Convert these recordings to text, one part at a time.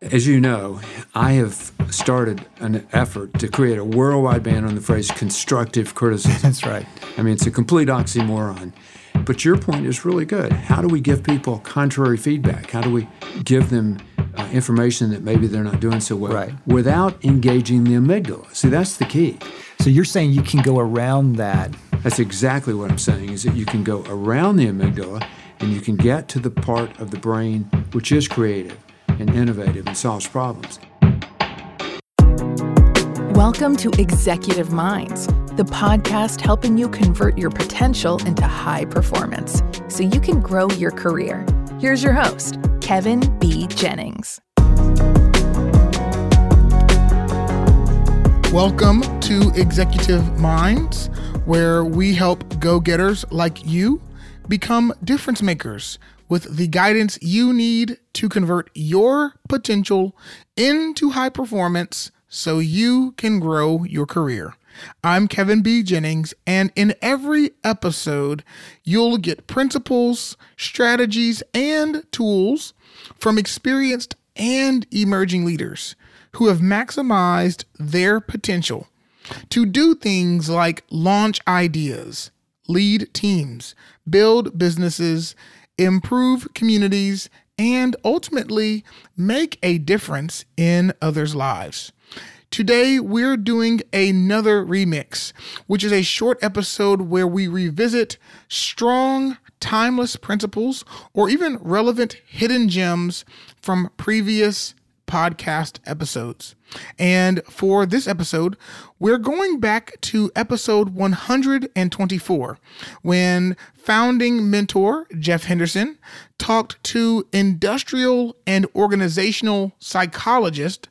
As you know, I have started an effort to create a worldwide ban on the phrase constructive criticism. That's right. I mean, it's a complete oxymoron. But your point is really good. How do we give people contrary feedback? How do we give them uh, information that maybe they're not doing so well Right. without engaging the amygdala? See, that's the key. So you're saying you can go around that. That's exactly what I'm saying is that you can go around the amygdala and you can get to the part of the brain which is creative and innovative and solves problems. Welcome to Executive Minds, the podcast helping you convert your potential into high performance so you can grow your career. Here's your host, Kevin B. Jennings. Welcome to Executive Minds, where we help go getters like you become difference makers with the guidance you need to convert your potential into high performance so you can grow your career. I'm Kevin B. Jennings, and in every episode, you'll get principles, strategies, and tools from experienced and emerging leaders who have maximized their potential to do things like launch ideas, lead teams, build businesses, improve communities, and ultimately make a difference in others' lives. Today, we're doing another remix, which is a short episode where we revisit strong, timeless principles or even relevant hidden gems from previous podcast episodes. And for this episode, we're going back to episode 124 when founding mentor Jeff Henderson talked to industrial and organizational psychologist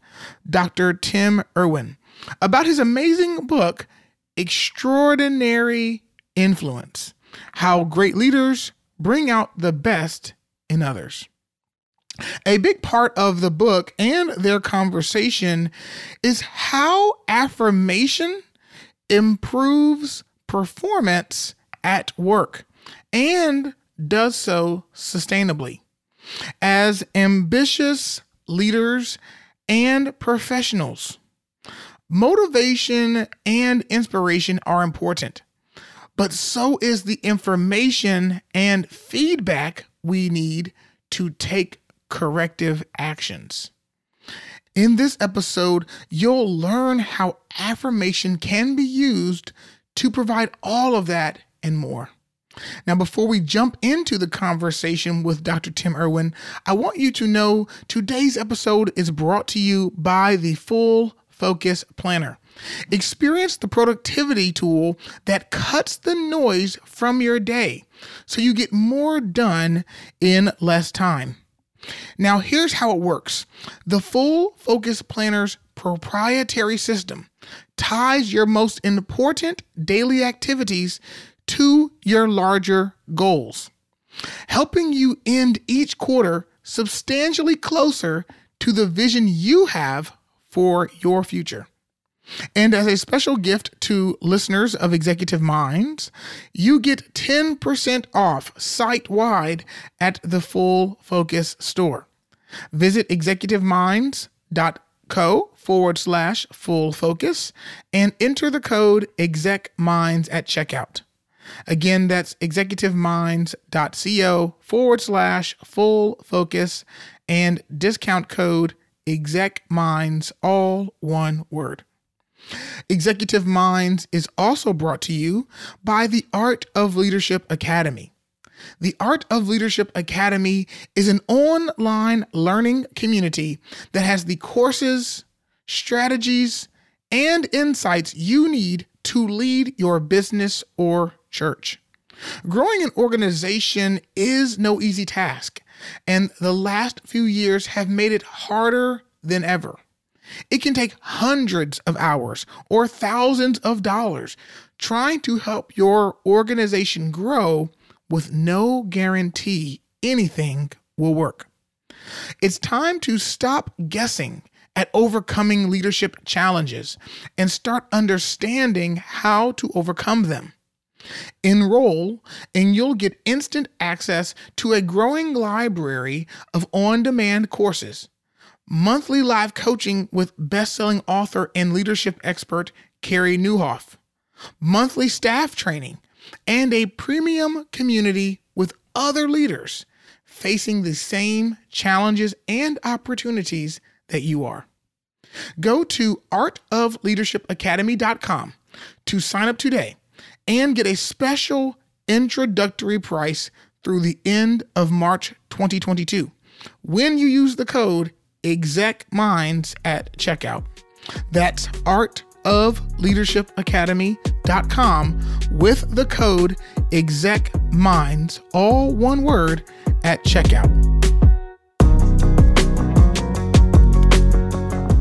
Dr. Tim Irwin about his amazing book, Extraordinary Influence How Great Leaders Bring Out the Best in Others. A big part of the book and their conversation is how affirmation improves performance at work and does so sustainably. As ambitious leaders and professionals, motivation and inspiration are important, but so is the information and feedback we need to take corrective actions. In this episode, you'll learn how affirmation can be used to provide all of that and more. Now, before we jump into the conversation with Dr. Tim Irwin, I want you to know today's episode is brought to you by the Full Focus Planner. Experience the productivity tool that cuts the noise from your day so you get more done in less time. Now, here's how it works the Full Focus Planner's proprietary system ties your most important daily activities to your larger goals, helping you end each quarter substantially closer to the vision you have for your future. And as a special gift to listeners of Executive Minds, you get 10% off site wide at the Full Focus store. Visit executiveminds.co forward slash full focus and enter the code execminds at checkout. Again, that's executiveminds.co forward slash full focus and discount code execminds, all one word. Executive Minds is also brought to you by the Art of Leadership Academy. The Art of Leadership Academy is an online learning community that has the courses, strategies, and insights you need to lead your business or church. Growing an organization is no easy task, and the last few years have made it harder than ever. It can take hundreds of hours or thousands of dollars trying to help your organization grow with no guarantee anything will work. It's time to stop guessing at overcoming leadership challenges and start understanding how to overcome them. Enroll, and you'll get instant access to a growing library of on demand courses monthly live coaching with best-selling author and leadership expert Carey Nieuwhof, monthly staff training, and a premium community with other leaders facing the same challenges and opportunities that you are. Go to artofleadershipacademy.com to sign up today and get a special introductory price through the end of March 2022 when you use the code EXECMINDS at checkout. That's artofleadershipacademy.com with the code exec minds, all one word, at checkout.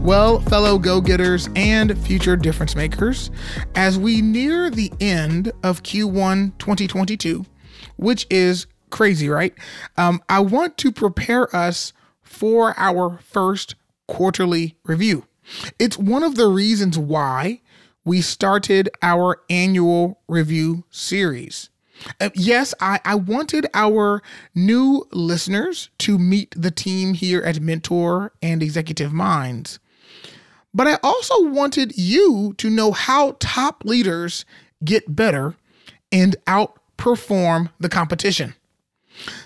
Well, fellow go getters and future difference makers, as we near the end of Q1 2022, which is crazy, right? Um, I want to prepare us for our first quarterly review. It's one of the reasons why we started our annual review series. Uh, yes, I, I wanted our new listeners to meet the team here at Mentor and Executive Minds. But I also wanted you to know how top leaders get better and outperform the competition.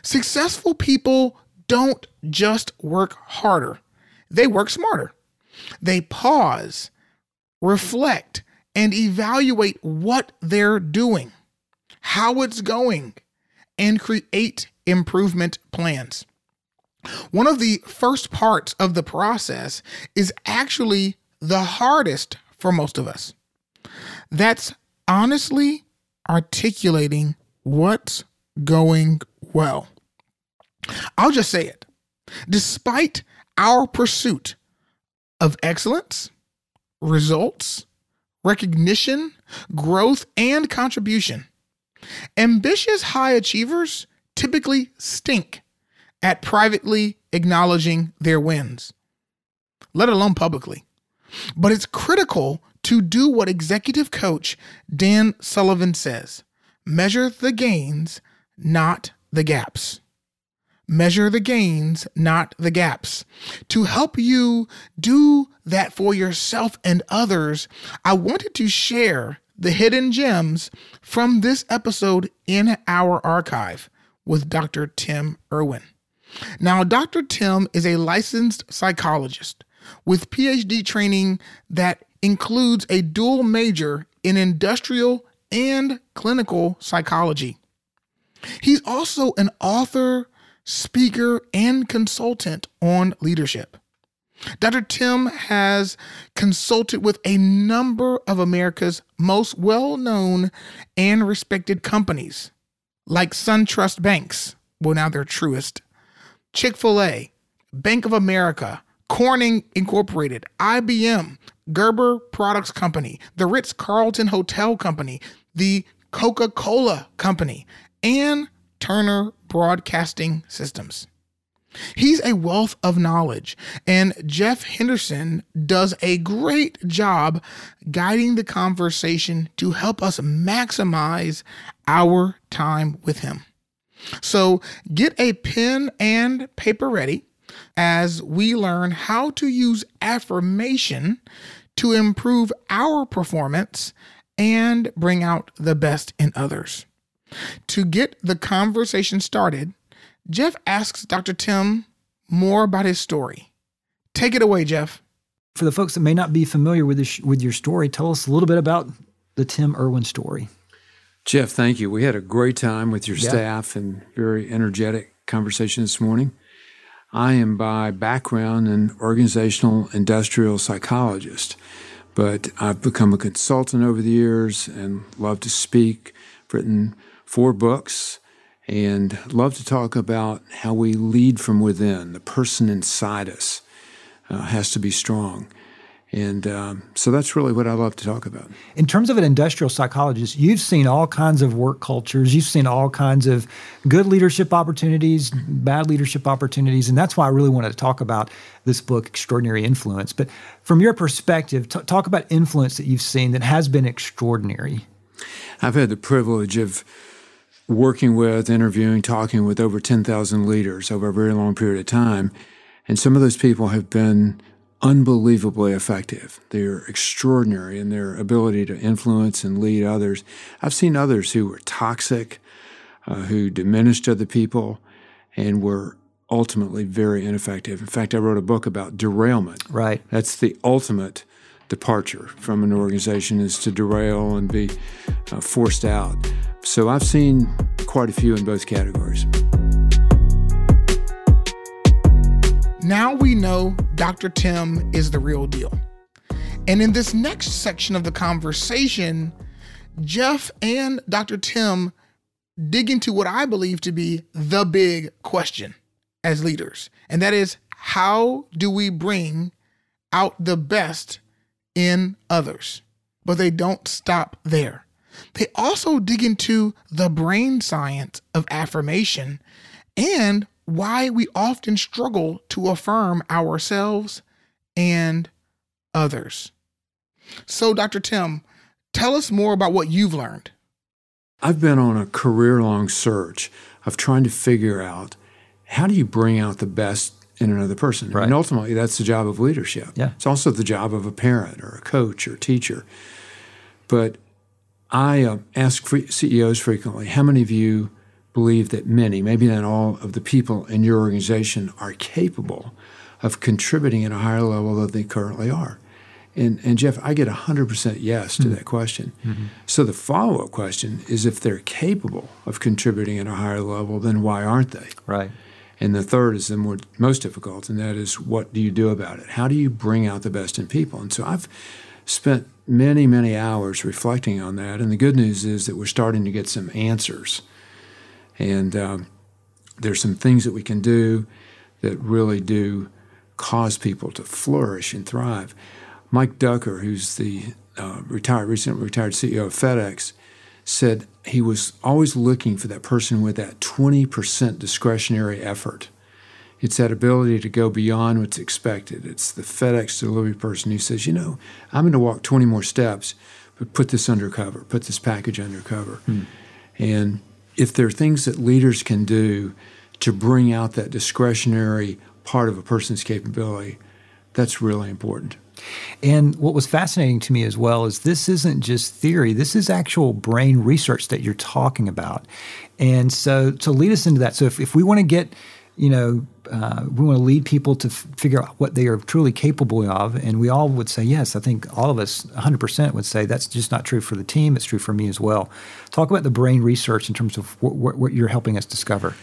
Successful people don't just work harder, they work smarter. They pause, reflect, and evaluate what they're doing, how it's going, and create improvement plans. One of the first parts of the process is actually the hardest for most of us. That's honestly articulating what's going well. I'll just say it. Despite our pursuit of excellence, results, recognition, growth, and contribution, ambitious high achievers typically stink at privately acknowledging their wins, let alone publicly. But it's critical to do what executive coach Dan Sullivan says measure the gains, not the gaps. Measure the gains, not the gaps. To help you do that for yourself and others, I wanted to share the hidden gems from this episode in our archive with Dr. Tim Irwin. Now, Dr. Tim is a licensed psychologist with PhD training that includes a dual major in industrial and clinical psychology. He's also an author, speaker, and consultant on leadership. Dr. Tim has consulted with a number of America's most well known and respected companies, like SunTrust Banks, well, now they're Truist, Chick fil A, Bank of America, Corning Incorporated, IBM, Gerber Products Company, the Ritz Carlton Hotel Company, the Coca Cola Company, and Turner Broadcasting Systems. He's a wealth of knowledge, and Jeff Henderson does a great job guiding the conversation to help us maximize our time with him. So get a pen and paper ready as we learn how to use affirmation to improve our performance and bring out the best in others. To get the conversation started, Jeff asks Dr. Tim more about his story. Take it away, Jeff. For the folks that may not be familiar with this, with your story, tell us a little bit about the Tim Irwin story. Jeff, thank you. We had a great time with your yeah. staff and very energetic conversation this morning. I am by background an organizational industrial psychologist, but I've become a consultant over the years and love to speak. I've written four books and love to talk about how we lead from within. The person inside us uh, has to be strong. And um, so that's really what I love to talk about. In terms of an industrial psychologist, you've seen all kinds of work cultures. You've seen all kinds of good leadership opportunities, bad leadership opportunities. And that's why I really wanted to talk about this book, Extraordinary Influence. But from your perspective, t- talk about influence that you've seen that has been extraordinary. I've had the privilege of working with, interviewing, talking with over 10,000 leaders over a very long period of time. And some of those people have been unbelievably effective. They're extraordinary in their ability to influence and lead others. I've seen others who were toxic, uh, who diminished other people, and were ultimately very ineffective. In fact, I wrote a book about derailment. Right. That's the ultimate departure from an organization is to derail and be uh, forced out. So I've seen quite a few in both categories. Now we know Dr. Tim is the real deal. And in this next section of the conversation, Jeff and Dr. Tim dig into what I believe to be the big question as leaders, and that is how do we bring out the best in others? But they don't stop there. They also dig into the brain science of affirmation and why we often struggle to affirm ourselves and others. So, Dr. Tim, tell us more about what you've learned. I've been on a career long search of trying to figure out how do you bring out the best in another person? Right. And ultimately, that's the job of leadership. Yeah. It's also the job of a parent or a coach or teacher. But I uh, ask CEOs frequently, how many of you believe that many, maybe not all, of the people in your organization are capable of contributing at a higher level than they currently are? And, and Jeff, I get 100% yes to that question. So the follow up question is if they're capable of contributing at a higher level, then why aren't they? Right. And the third is the more, most difficult, and that is what do you do about it? How do you bring out the best in people? And so I've spent many, many hours reflecting on that. And the good news is that we're starting to get some answers. And um, there's some things that we can do that really do cause people to flourish and thrive. Mike Ducker, who's the uh, retired, recently retired CEO of FedEx, said he was always looking for that person with that 20% discretionary effort. It's that ability to go beyond what's expected. It's the FedEx delivery person who says, you know, I'm going to walk 20 more steps, but put this under cover, put this package under cover. Hmm. And if there are things that leaders can do to bring out that discretionary part of a person's capability, that's really important. And what was fascinating to me as well is this isn't just theory, this is actual brain research that you're talking about. And so to lead us into that, so if, if we want to get, you know, uh, we want to lead people to f- figure out what they are truly capable of. And we all would say, yes, I think all of us 100% would say that's just not true for the team, it's true for me as well. Talk about the brain research in terms of what, what, what you're helping us discover.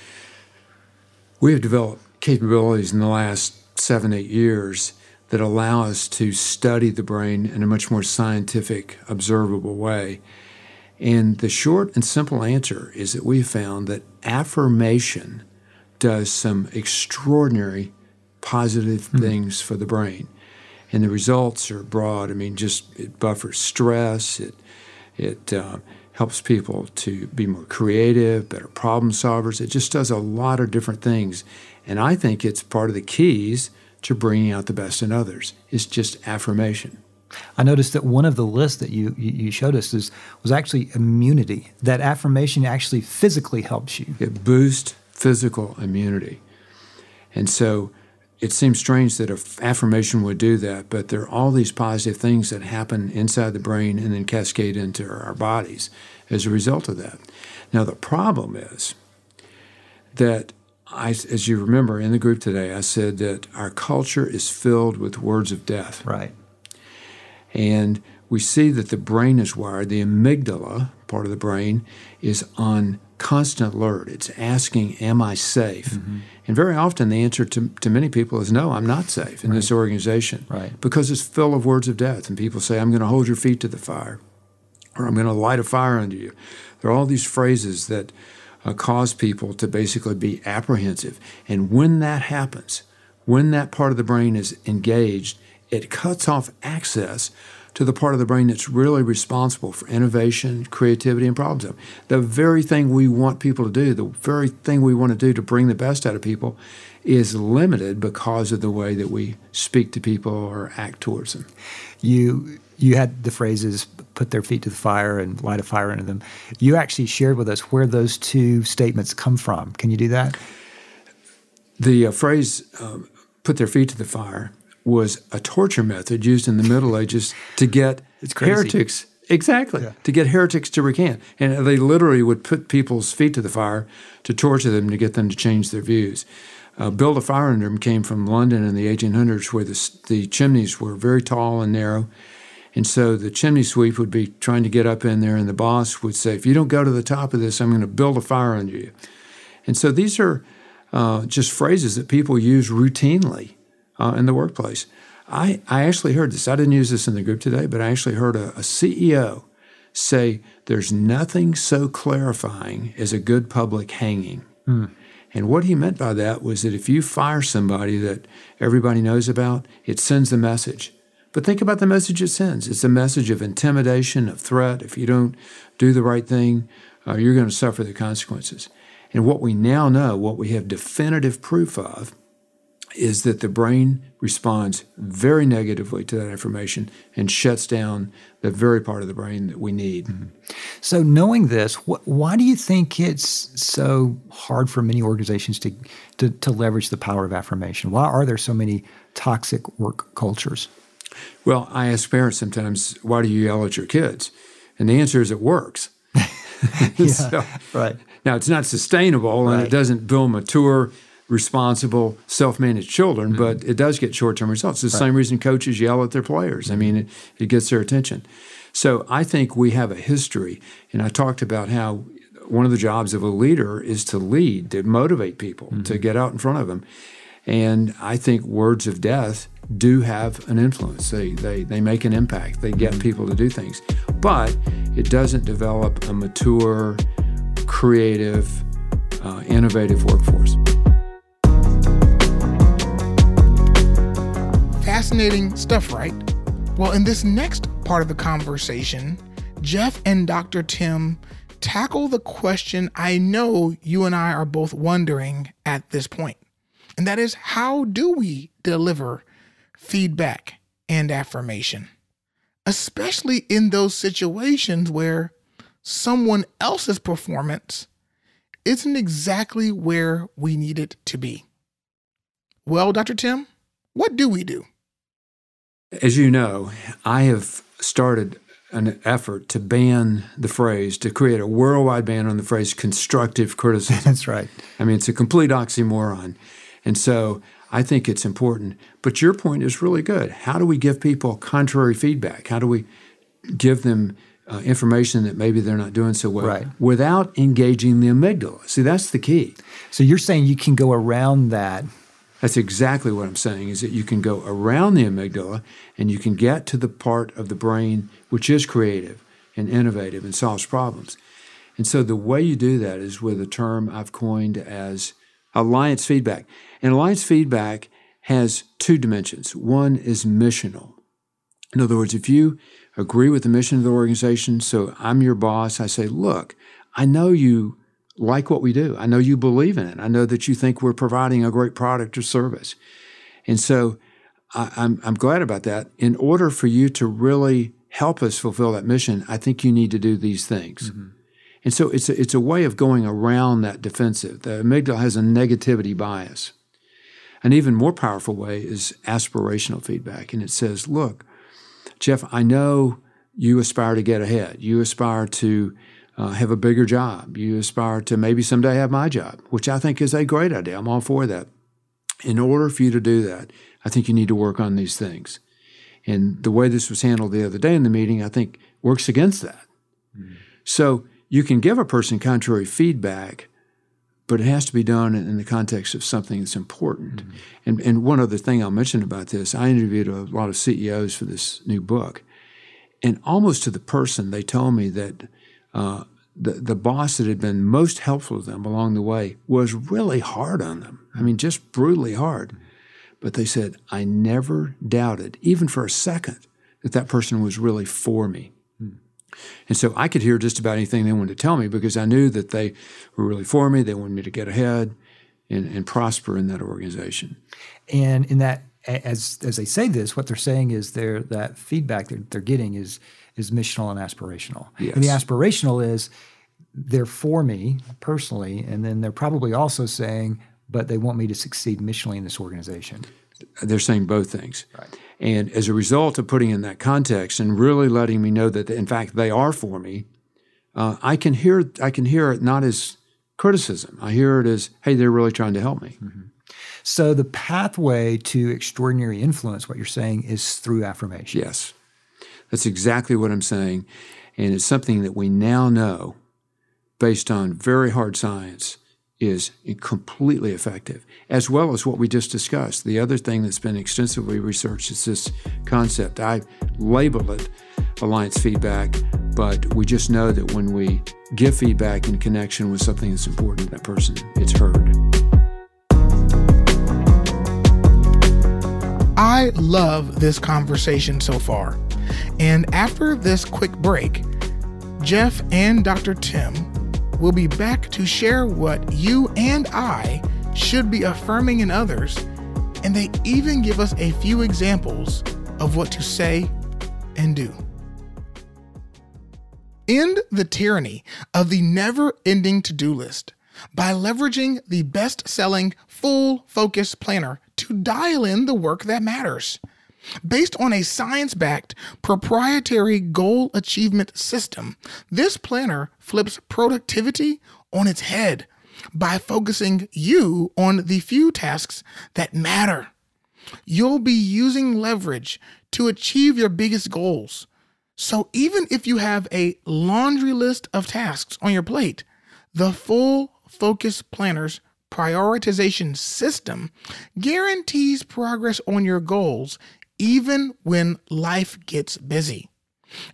We have developed capabilities in the last seven, eight years that allow us to study the brain in a much more scientific, observable way. And the short and simple answer is that we found that affirmation does some extraordinary positive things for the brain. And the results are broad. I mean, just it buffers stress, it, it uh, helps people to be more creative, better problem solvers. It just does a lot of different things. And I think it's part of the keys to bringing out the best in others. It's just affirmation. I noticed that one of the lists that you, you you showed us is, was actually immunity. That affirmation actually physically helps you. It boosts physical immunity. And so it seems strange that affirmation would do that, but there are all these positive things that happen inside the brain and then cascade into our bodies as a result of that. Now, the problem is that, I, as you remember in the group today, I said that our culture is filled with words of death. Right. And we see that the brain is wired, the amygdala, part of the brain, is on constant alert. It's asking, Am I safe? Mm-hmm. And very often the answer to, to many people is no, I'm not safe in this organization. Right. Because it's full of words of death. And people say, I'm going to hold your feet to the fire, or I'm going to light a fire under you. There are all these phrases that uh, cause people to basically be apprehensive. And when that happens, when that part of the brain is engaged, it cuts off access to the part of the brain that's really responsible for innovation, creativity, and problem solving. The very thing we want people to do, the very thing we want to do to bring the best out of people, is limited because of the way that we speak to people or act towards them. You you had the phrases put their feet to the fire and light a fire under them. You actually shared with us where those two statements come from. Can you do that? The uh, phrase uh, put their feet to the fire was a torture method used in the Middle Ages to get heretics exactly yeah. to get heretics to recant, and they literally would put people's feet to the fire to torture them to get them to change their views. Uh, build a fire under them came from London in the 1800s, where the, the chimneys were very tall and narrow. And so the chimney sweep would be trying to get up in there, and the boss would say, If you don't go to the top of this, I'm going to build a fire under you. And so these are uh, just phrases that people use routinely uh, in the workplace. I, I actually heard this. I didn't use this in the group today, but I actually heard a, a CEO say, There's nothing so clarifying as a good public hanging. Mm. And what he meant by that was that if you fire somebody that everybody knows about, it sends the message. But think about the message it sends. It's a message of intimidation, of threat. If you don't do the right thing, uh, you're going to suffer the consequences. And what we now know, what we have definitive proof of, is that the brain responds very negatively to that information and shuts down the very part of the brain that we need. Mm-hmm. So, knowing this, wh- why do you think it's so hard for many organizations to, to, to leverage the power of affirmation? Why are there so many toxic work cultures? Well, I ask parents sometimes, why do you yell at your kids? And the answer is it works. yeah, so, right. Now, it's not sustainable right. and it doesn't build mature responsible, self-managed children, mm-hmm. but it does get short-term results. It's the right. same reason coaches yell at their players. I mean, it, it gets their attention. So I think we have a history, and I talked about how one of the jobs of a leader is to lead, to motivate people, mm-hmm. to get out in front of them. And I think words of death do have an influence. They, they, they make an impact. They get mm-hmm. people to do things. But it doesn't develop a mature, creative, uh, innovative workforce. Fascinating stuff, right? Well, in this next part of the conversation, Jeff and Dr. Tim tackle the question I know you and I are both wondering at this point. And that is how do we deliver feedback and affirmation? Especially in those situations where someone else's performance isn't exactly where we need it to be. Well, Dr. Tim, what do we do? As you know, I have started an effort to ban the phrase, to create a worldwide ban on the phrase constructive criticism. That's right. I mean, it's a complete oxymoron. And so I think it's important. But your point is really good. How do we give people contrary feedback? How do we give them uh, information that maybe they're not doing so well right. without engaging the amygdala? See, that's the key. So you're saying you can go around that that's exactly what I'm saying is that you can go around the amygdala and you can get to the part of the brain which is creative and innovative and solves problems. And so the way you do that is with a term I've coined as alliance feedback. And alliance feedback has two dimensions. One is missional. In other words, if you agree with the mission of the organization, so I'm your boss, I say, look, I know you like what we do. I know you believe in it. I know that you think we're providing a great product or service. And so I, am I'm, I'm glad about that. In order for you to really help us fulfill that mission, I think you need to do these things. Mm-hmm. And so it's a, it's a way of going around that defensive. The amygdala has a negativity bias. An even more powerful way is aspirational feedback. And it says, look, Jeff, I know you aspire to get ahead. You aspire to uh, have a bigger job. You aspire to maybe someday have my job, which I think is a great idea. I'm all for that. In order for you to do that, I think you need to work on these things. And the way this was handled the other day in the meeting, I think works against that. Mm-hmm. So you can give a person contrary feedback, but it has to be done in the context of something that's important. Mm-hmm. And, and one other thing I'll mention about this I interviewed a lot of CEOs for this new book. And almost to the person, they told me that uh, the, the boss that had been most helpful to them along the way was really hard on them. I mean, just brutally hard. But they said, I never doubted, even for a second, that that person was really for me. And so I could hear just about anything they wanted to tell me because I knew that they were really for me. They wanted me to get ahead and, and prosper in that organization. And in that, as as they say this, what they're saying is they're, that feedback that they're getting is is missional and aspirational. Yes. And the aspirational is they're for me personally, and then they're probably also saying, but they want me to succeed missionally in this organization. They're saying both things. Right. And as a result of putting in that context and really letting me know that, in fact, they are for me, uh, I can hear I can hear it not as criticism. I hear it as, hey, they're really trying to help me. Mm-hmm. So the pathway to extraordinary influence, what you're saying, is through affirmation. Yes, that's exactly what I'm saying, and it's something that we now know, based on very hard science, is completely effective, as well as what we just discussed. The other thing that's been extensively researched is this concept. I label it alliance feedback, but we just know that when we give feedback in connection with something that's important to that person, it's heard. I love this conversation so far. And after this quick break, Jeff and Dr. Tim will be back to share what you and I should be affirming in others, and they even give us a few examples of what to say and do. End the tyranny of the never ending to do list by leveraging the best selling full focus planner to dial in the work that matters. Based on a science backed proprietary goal achievement system, this planner flips productivity on its head by focusing you on the few tasks that matter. You'll be using leverage to achieve your biggest goals. So even if you have a laundry list of tasks on your plate, the full focus planner's prioritization system guarantees progress on your goals even when life gets busy.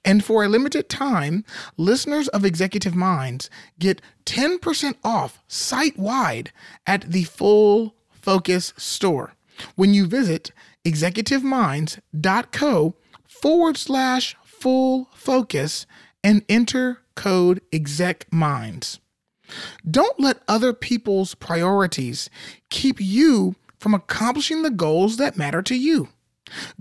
And for a limited time, listeners of Executive Minds get 10% off site wide at the Full Focus store when you visit executiveminds.co forward slash full focus and enter code EXECMINDS. Don't let other people's priorities keep you from accomplishing the goals that matter to you.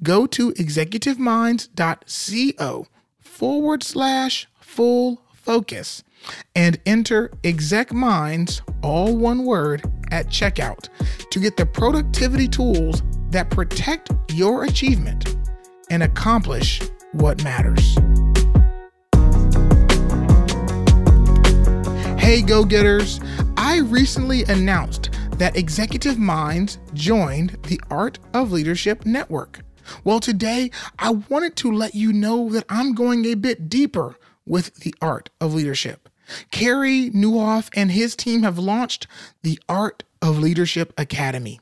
Go to executiveminds.co forward slash full focus and enter exec minds, all one word, at checkout to get the productivity tools that protect your achievement and accomplish what matters. Hey, go getters! I recently announced that Executive Minds joined the Art of Leadership Network. Well, today I wanted to let you know that I'm going a bit deeper with the Art of Leadership. Carey Nieuwhof and his team have launched the Art of Leadership Academy,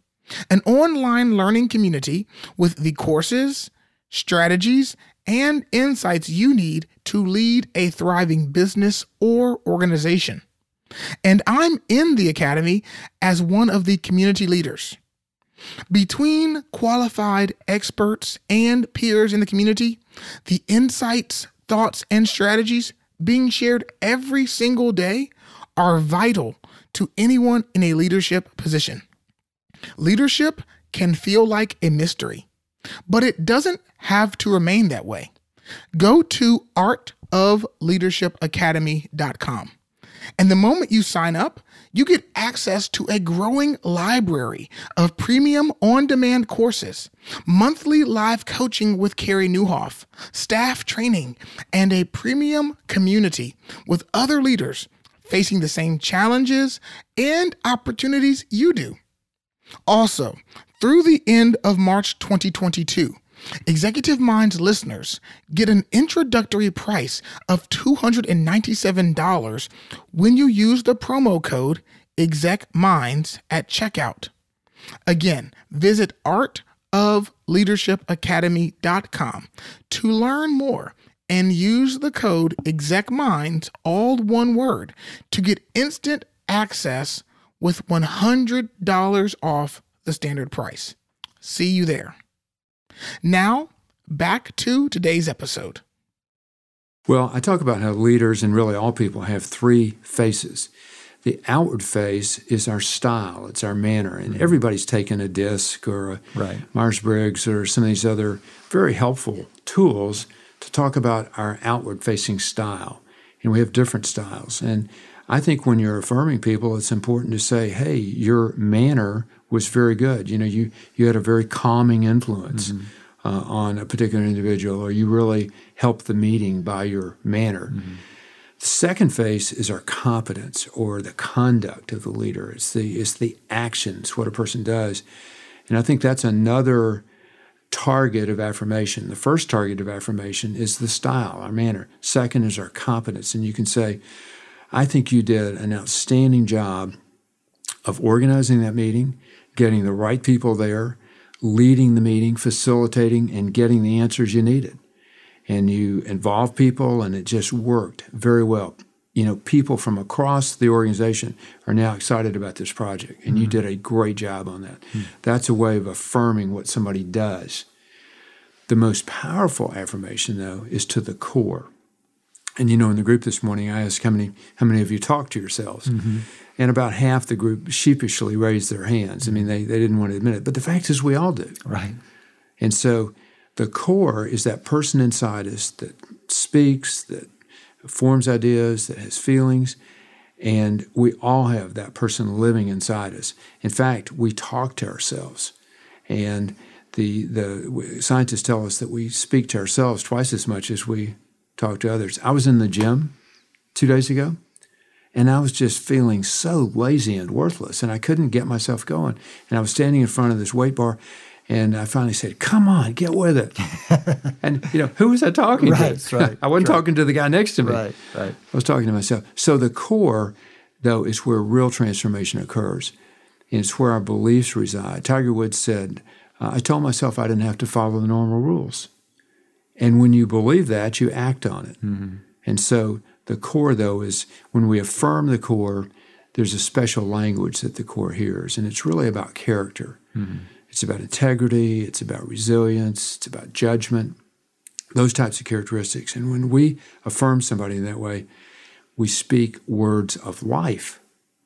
an online learning community with the courses, strategies, and insights you need to lead a thriving business or organization. And I'm in the academy as one of the community leaders. Between qualified experts and peers in the community, the insights, thoughts, and strategies being shared every single day are vital to anyone in a leadership position. Leadership can feel like a mystery, but it doesn't have to remain that way. Go to artofleadershipacademy.com. And the moment you sign up, you get access to a growing library of premium on demand courses, monthly live coaching with Carey Nieuwhof, staff training, and a premium community with other leaders facing the same challenges and opportunities you do. Also, through the end of March 2022, Executive Minds listeners get an introductory price of $297 when you use the promo code EXECMINDS at checkout. Again, visit artofleadershipacademy.com to learn more and use the code EXECMINDS, all one word, to get instant access with $100 off the standard price. See you there. Now, back to today's episode. Well, I talk about how leaders and really all people have three faces. The outward face is our style, it's our manner. And mm-hmm. everybody's taken a DISC or a right. Myers Briggs or some of these other very helpful tools to talk about our outward facing style. And we have different styles. And I think when you're affirming people, it's important to say, hey, your manner was very good. You know, you you had a very calming influence mm-hmm. uh, on a particular individual, or you really helped the meeting by your manner. Mm-hmm. The second phase is our competence or the conduct of the leader. It's the it's the actions, what a person does, and I think that's another target of affirmation. The first target of affirmation is the style, our manner. Second is our competence, and you can say, "I think you did an outstanding job." Of organizing that meeting, getting the right people there, leading the meeting, facilitating, and getting the answers you needed. And you involved people, and it just worked very well. You know, people from across the organization are now excited about this project, and mm-hmm. you did a great job on that. Mm-hmm. That's a way of affirming what somebody does. The most powerful affirmation, though, is to the core. And you know, in the group this morning, I asked how many how many of you talk to yourselves. Mm-hmm and about half the group sheepishly raised their hands. I mean, they, they didn't want to admit it. But the fact is, we all do. Right. And so the core is that person inside us that speaks, that forms ideas, that has feelings. And we all have that person living inside us. In fact, we talk to ourselves. And the, the scientists tell us that we speak to ourselves twice as much as we talk to others. I was in the gym two days ago and I was just feeling so lazy and worthless, and I couldn't get myself going. And I was standing in front of this weight bar, and I finally said, "Come on, get with it." and you know, who was I talking right, to? Right, I wasn't right. talking to the guy next to me. Right, right. I was talking to myself. So the core, though, is where real transformation occurs, and it's where our beliefs reside. Tiger Woods said, "I told myself I didn't have to follow the normal rules." And when you believe that, you act on it. Mm-hmm. And so the core, though, is when we affirm the core, there's a special language that the core hears, and it's really about character. Mm-hmm. It's about integrity, it's about resilience, it's about judgment, those types of characteristics. And when we affirm somebody in that way, we speak words of life.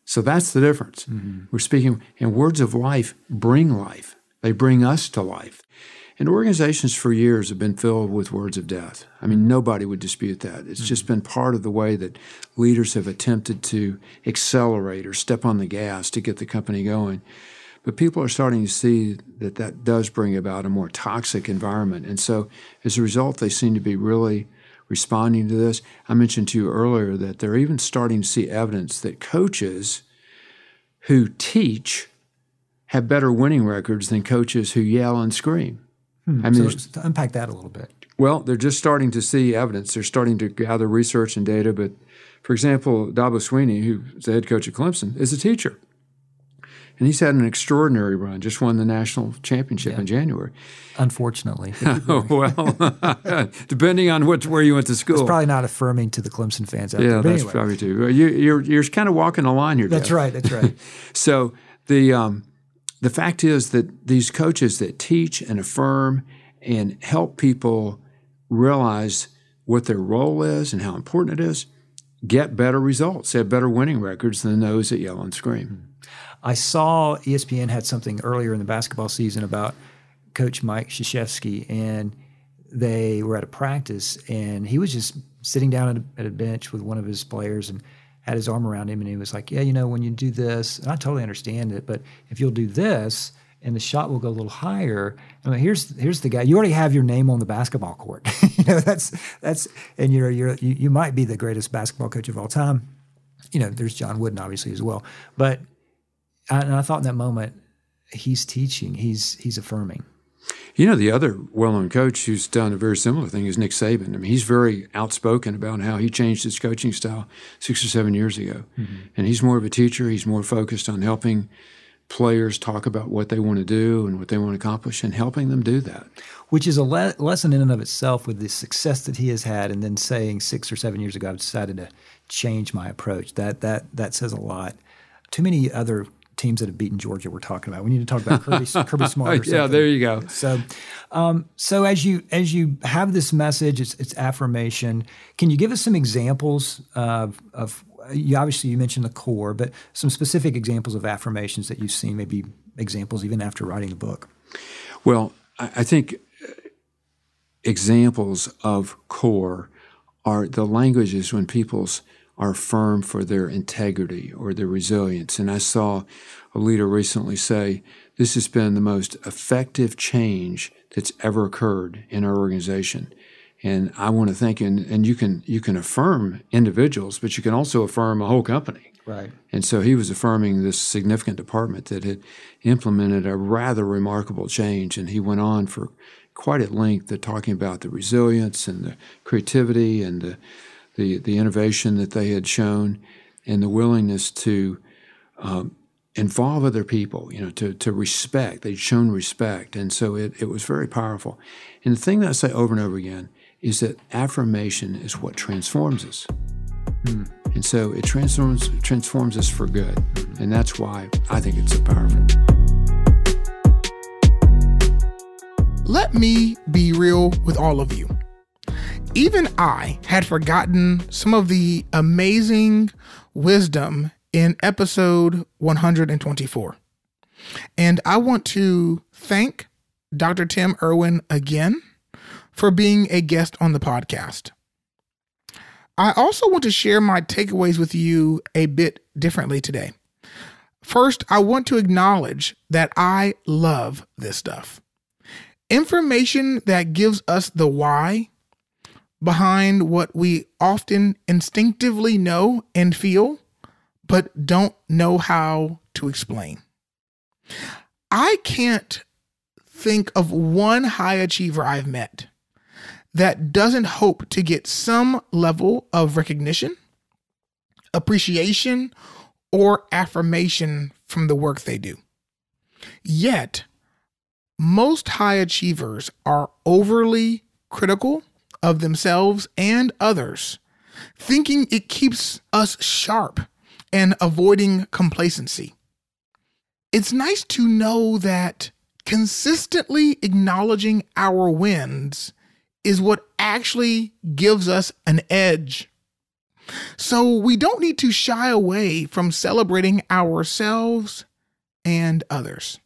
So that's the difference. Mm-hmm. We're speaking, and words of life bring life, they bring us to life. And organizations for years have been filled with words of death. I mean, nobody would dispute that. It's mm-hmm. just been part of the way that leaders have attempted to accelerate or step on the gas to get the company going. But people are starting to see that that does bring about a more toxic environment. And so as a result, they seem to be really responding to this. I mentioned to you earlier that they're even starting to see evidence that coaches who teach have better winning records than coaches who yell and scream. Hmm. I mean, so to unpack that a little bit. Well, they're just starting to see evidence. They're starting to gather research and data. But for example, Dabo Swinney, who's the head coach at Clemson, is a teacher. And he's had an extraordinary run, just won the national championship yeah. in January. Unfortunately. well, depending on what, where you went to school. It's probably not affirming to the Clemson fans out yeah, there. Yeah, that's anyway. probably too. You, you're, you're kind of walking the line here. That's Dad. right, that's right. so the, um, the fact is that these coaches that teach and affirm and help people realize what their role is and how important it is, get better results. Have better winning records than those that yell and scream. I saw ESPN had something earlier in the basketball season about Coach Mike Krzyzewski, and they were at a practice, and he was just sitting down at a, at a bench with one of his players and had his arm around him, and he was like, "Yeah, you know, when you do this, and I totally understand it, but if you'll do this." and the shot will go a little higher. I mean, here's here's the guy. You already have your name on the basketball court. you know that's that's and you're you're you, you might be the greatest basketball coach of all time. You know, there's John Wooden obviously as well, but I, and I thought in that moment he's teaching, he's he's affirming. You know, the other well-known coach who's done a very similar thing is Nick Saban. I mean, he's very outspoken about how he changed his coaching style six or seven years ago, mm-hmm. and he's more of a teacher. He's more focused on helping players talk about what they want to do and what they want to accomplish and helping them do that. Which is a le- lesson in and of itself with the success that he has had, and then saying six or seven years ago, I've decided to change my approach. That that that says a lot. Too many other teams that have beaten Georgia we're talking about. We need to talk about Kirby, Kirby Smart. yeah, there you go. So, um, so as you as you have this message, it's, it's affirmation. Can you give us some examples of, of you obviously you mentioned the core, but some specific examples of affirmations that you've seen, maybe examples even after writing the book. Well, I think examples of core are the languages when people's are firm for their integrity or their resilience. And I saw a leader recently say, This has been the most effective change that's ever occurred in our organization. And I want to thank you. And, and you can you can affirm individuals, but you can also affirm a whole company. Right. And so he was affirming this significant department that had implemented a rather remarkable change. And he went on for quite at length to talking about the resilience and the creativity and the, the, the innovation that they had shown and the willingness to um, involve other people, you know, to, to respect. They'd shown respect. And so it, it was very powerful. And the thing that I say over and over again is that affirmation is what transforms us. Mm. And so it transforms transforms us for good. And that's why I think it's so powerful. Let me be real with all of you. Even I had forgotten some of the amazing wisdom in episode 124. And I want to thank Dr. Tim Irwin again for being a guest on the podcast. I also want to share my takeaways with you a bit differently today. First, I want to acknowledge that I love this stuff. Information that gives us the why behind what we often instinctively know and feel, but don't know how to explain. I can't think of one high achiever I've met that doesn't hope to get some level of recognition, appreciation, or affirmation from the work they do. Yet, most high achievers are overly critical of themselves and others, thinking it keeps us sharp and avoiding complacency. It's nice to know that consistently acknowledging our wins is what actually gives us an edge. So we don't need to shy away from celebrating ourselves and others.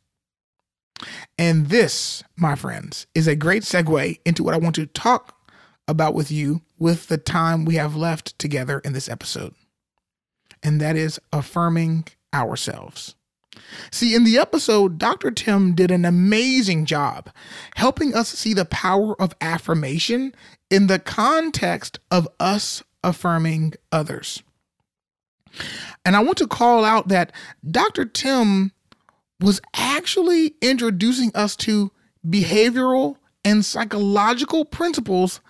And this, my friends, is a great segue into what I want to talk about with you with the time we have left together in this episode. And that is affirming ourselves. See, in the episode, Dr. Tim did an amazing job helping us see the power of affirmation in the context of us affirming others. And I want to call out that Dr. Tim was actually introducing us to behavioral and psychological principles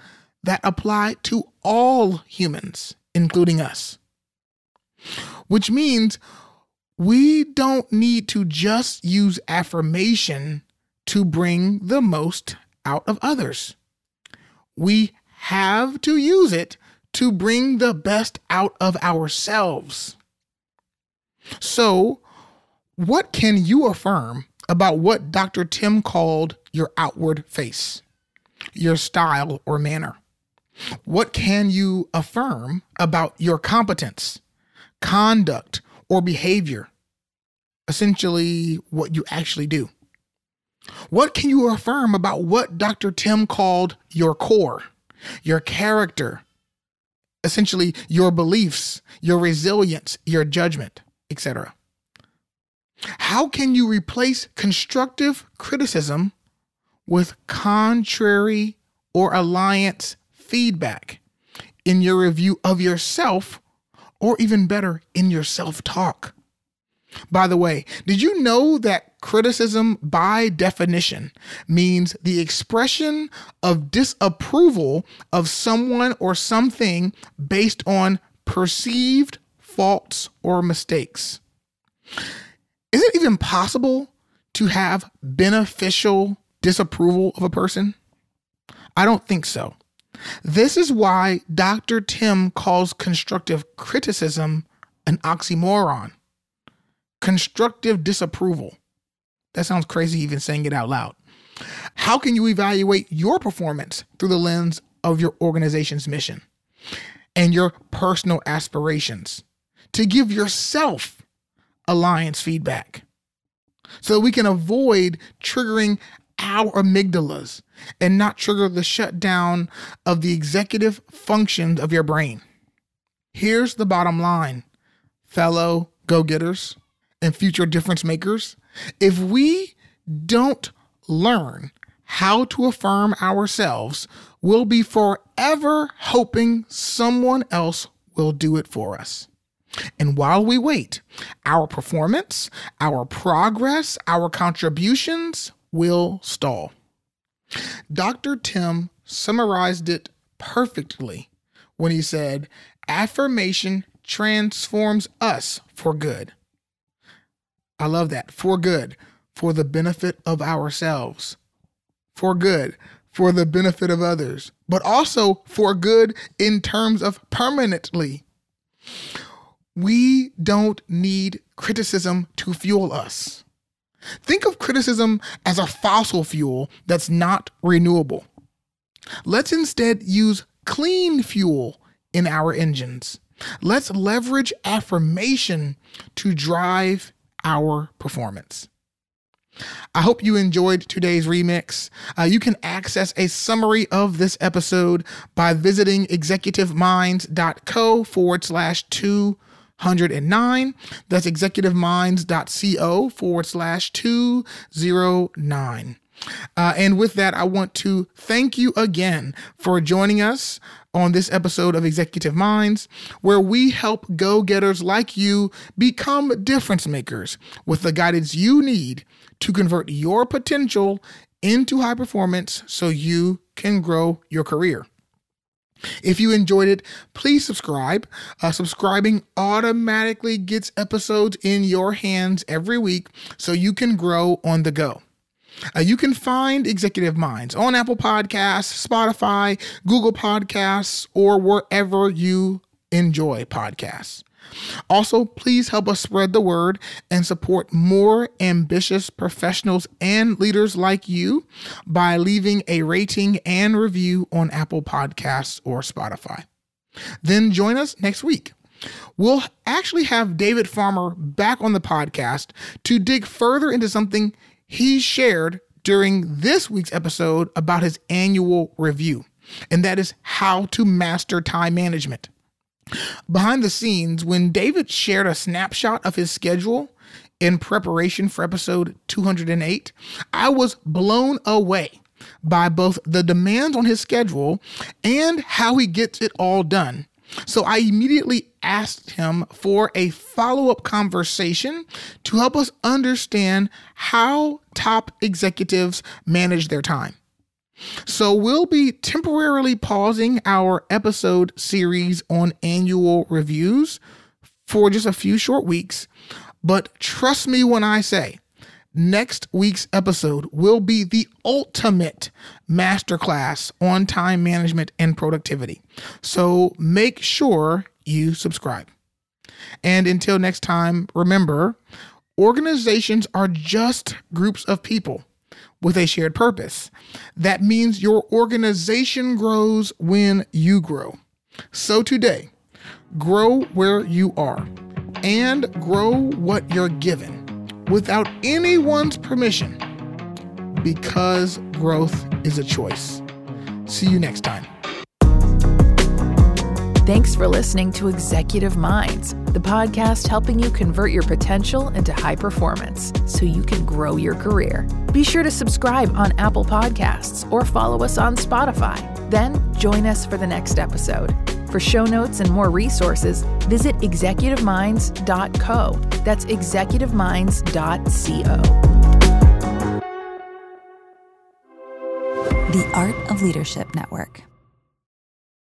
that apply to all humans, including us. Which means we don't need to just use affirmation to bring the most out of others. We have to use it to bring the best out of ourselves. So, what can you affirm about what Dr. Tim called your outward face, your style or manner? What can you affirm about your competence, conduct, or behavior, essentially what you actually do. What can you affirm about what Dr. Tim called your core, your character, essentially your beliefs, your resilience, your judgment, etc.? How can you replace constructive criticism with contrary or alliance feedback in your review of yourself or even better, in your self talk. By the way, did you know that criticism, by definition, means the expression of disapproval of someone or something based on perceived faults or mistakes? Is it even possible to have beneficial disapproval of a person? I don't think so. This is why Dr. Tim calls constructive criticism an oxymoron. Constructive disapproval. That sounds crazy even saying it out loud. How can you evaluate your performance through the lens of your organization's mission and your personal aspirations to give yourself alliance feedback so we can avoid triggering our amygdalas and not trigger the shutdown of the executive functions of your brain. Here's the bottom line, fellow go getters and future difference makers. If we don't learn how to affirm ourselves, we'll be forever hoping someone else will do it for us. And while we wait, our performance, our progress, our contributions will stall. Dr. Tim summarized it perfectly when he said, Affirmation transforms us for good. I love that. For good, for the benefit of ourselves, for good, for the benefit of others, but also for good in terms of permanently. We don't need criticism to fuel us. Think of criticism as a fossil fuel that's not renewable. Let's instead use clean fuel in our engines. Let's leverage affirmation to drive our performance. I hope you enjoyed today's remix. Uh, you can access a summary of this episode by visiting executiveminds.co forward slash 209. That's executiveminds.co forward slash 209. Uh, and with that, I want to thank you again for joining us on this episode of Executive Minds, where we help go getters like you become difference makers with the guidance you need to convert your potential into high performance so you can grow your career. If you enjoyed it, please subscribe. Uh, subscribing automatically gets episodes in your hands every week so you can grow on the go. Uh, you can find Executive Minds on Apple Podcasts, Spotify, Google Podcasts, or wherever you enjoy podcasts. Also, please help us spread the word and support more ambitious professionals and leaders like you by leaving a rating and review on Apple Podcasts or Spotify. Then join us next week. We'll actually have David Farmer back on the podcast to dig further into something he shared during this week's episode about his annual review, and that is how to master time management. Behind the scenes, when David shared a snapshot of his schedule in preparation for episode 208, I was blown away by both the demands on his schedule and how he gets it all done. So I immediately asked him for a follow up conversation to help us understand how top executives manage their time. So we'll be temporarily pausing our episode series on annual reviews for just a few short weeks. But trust me when I say, next week's episode will be the ultimate masterclass on time management and productivity. So make sure you subscribe. And until next time, remember organizations are just groups of people with a shared purpose. That means your organization grows when you grow. So today, grow where you are and grow what you're given without anyone's permission because growth is a choice. See you next time. Thanks for listening to Executive Minds, the podcast helping you convert your potential into high performance so you can grow your career. Be sure to subscribe on Apple Podcasts or follow us on Spotify. Then join us for the next episode. For show notes and more resources, visit executiveminds.co. That's executiveminds.co. The Art of Leadership Network.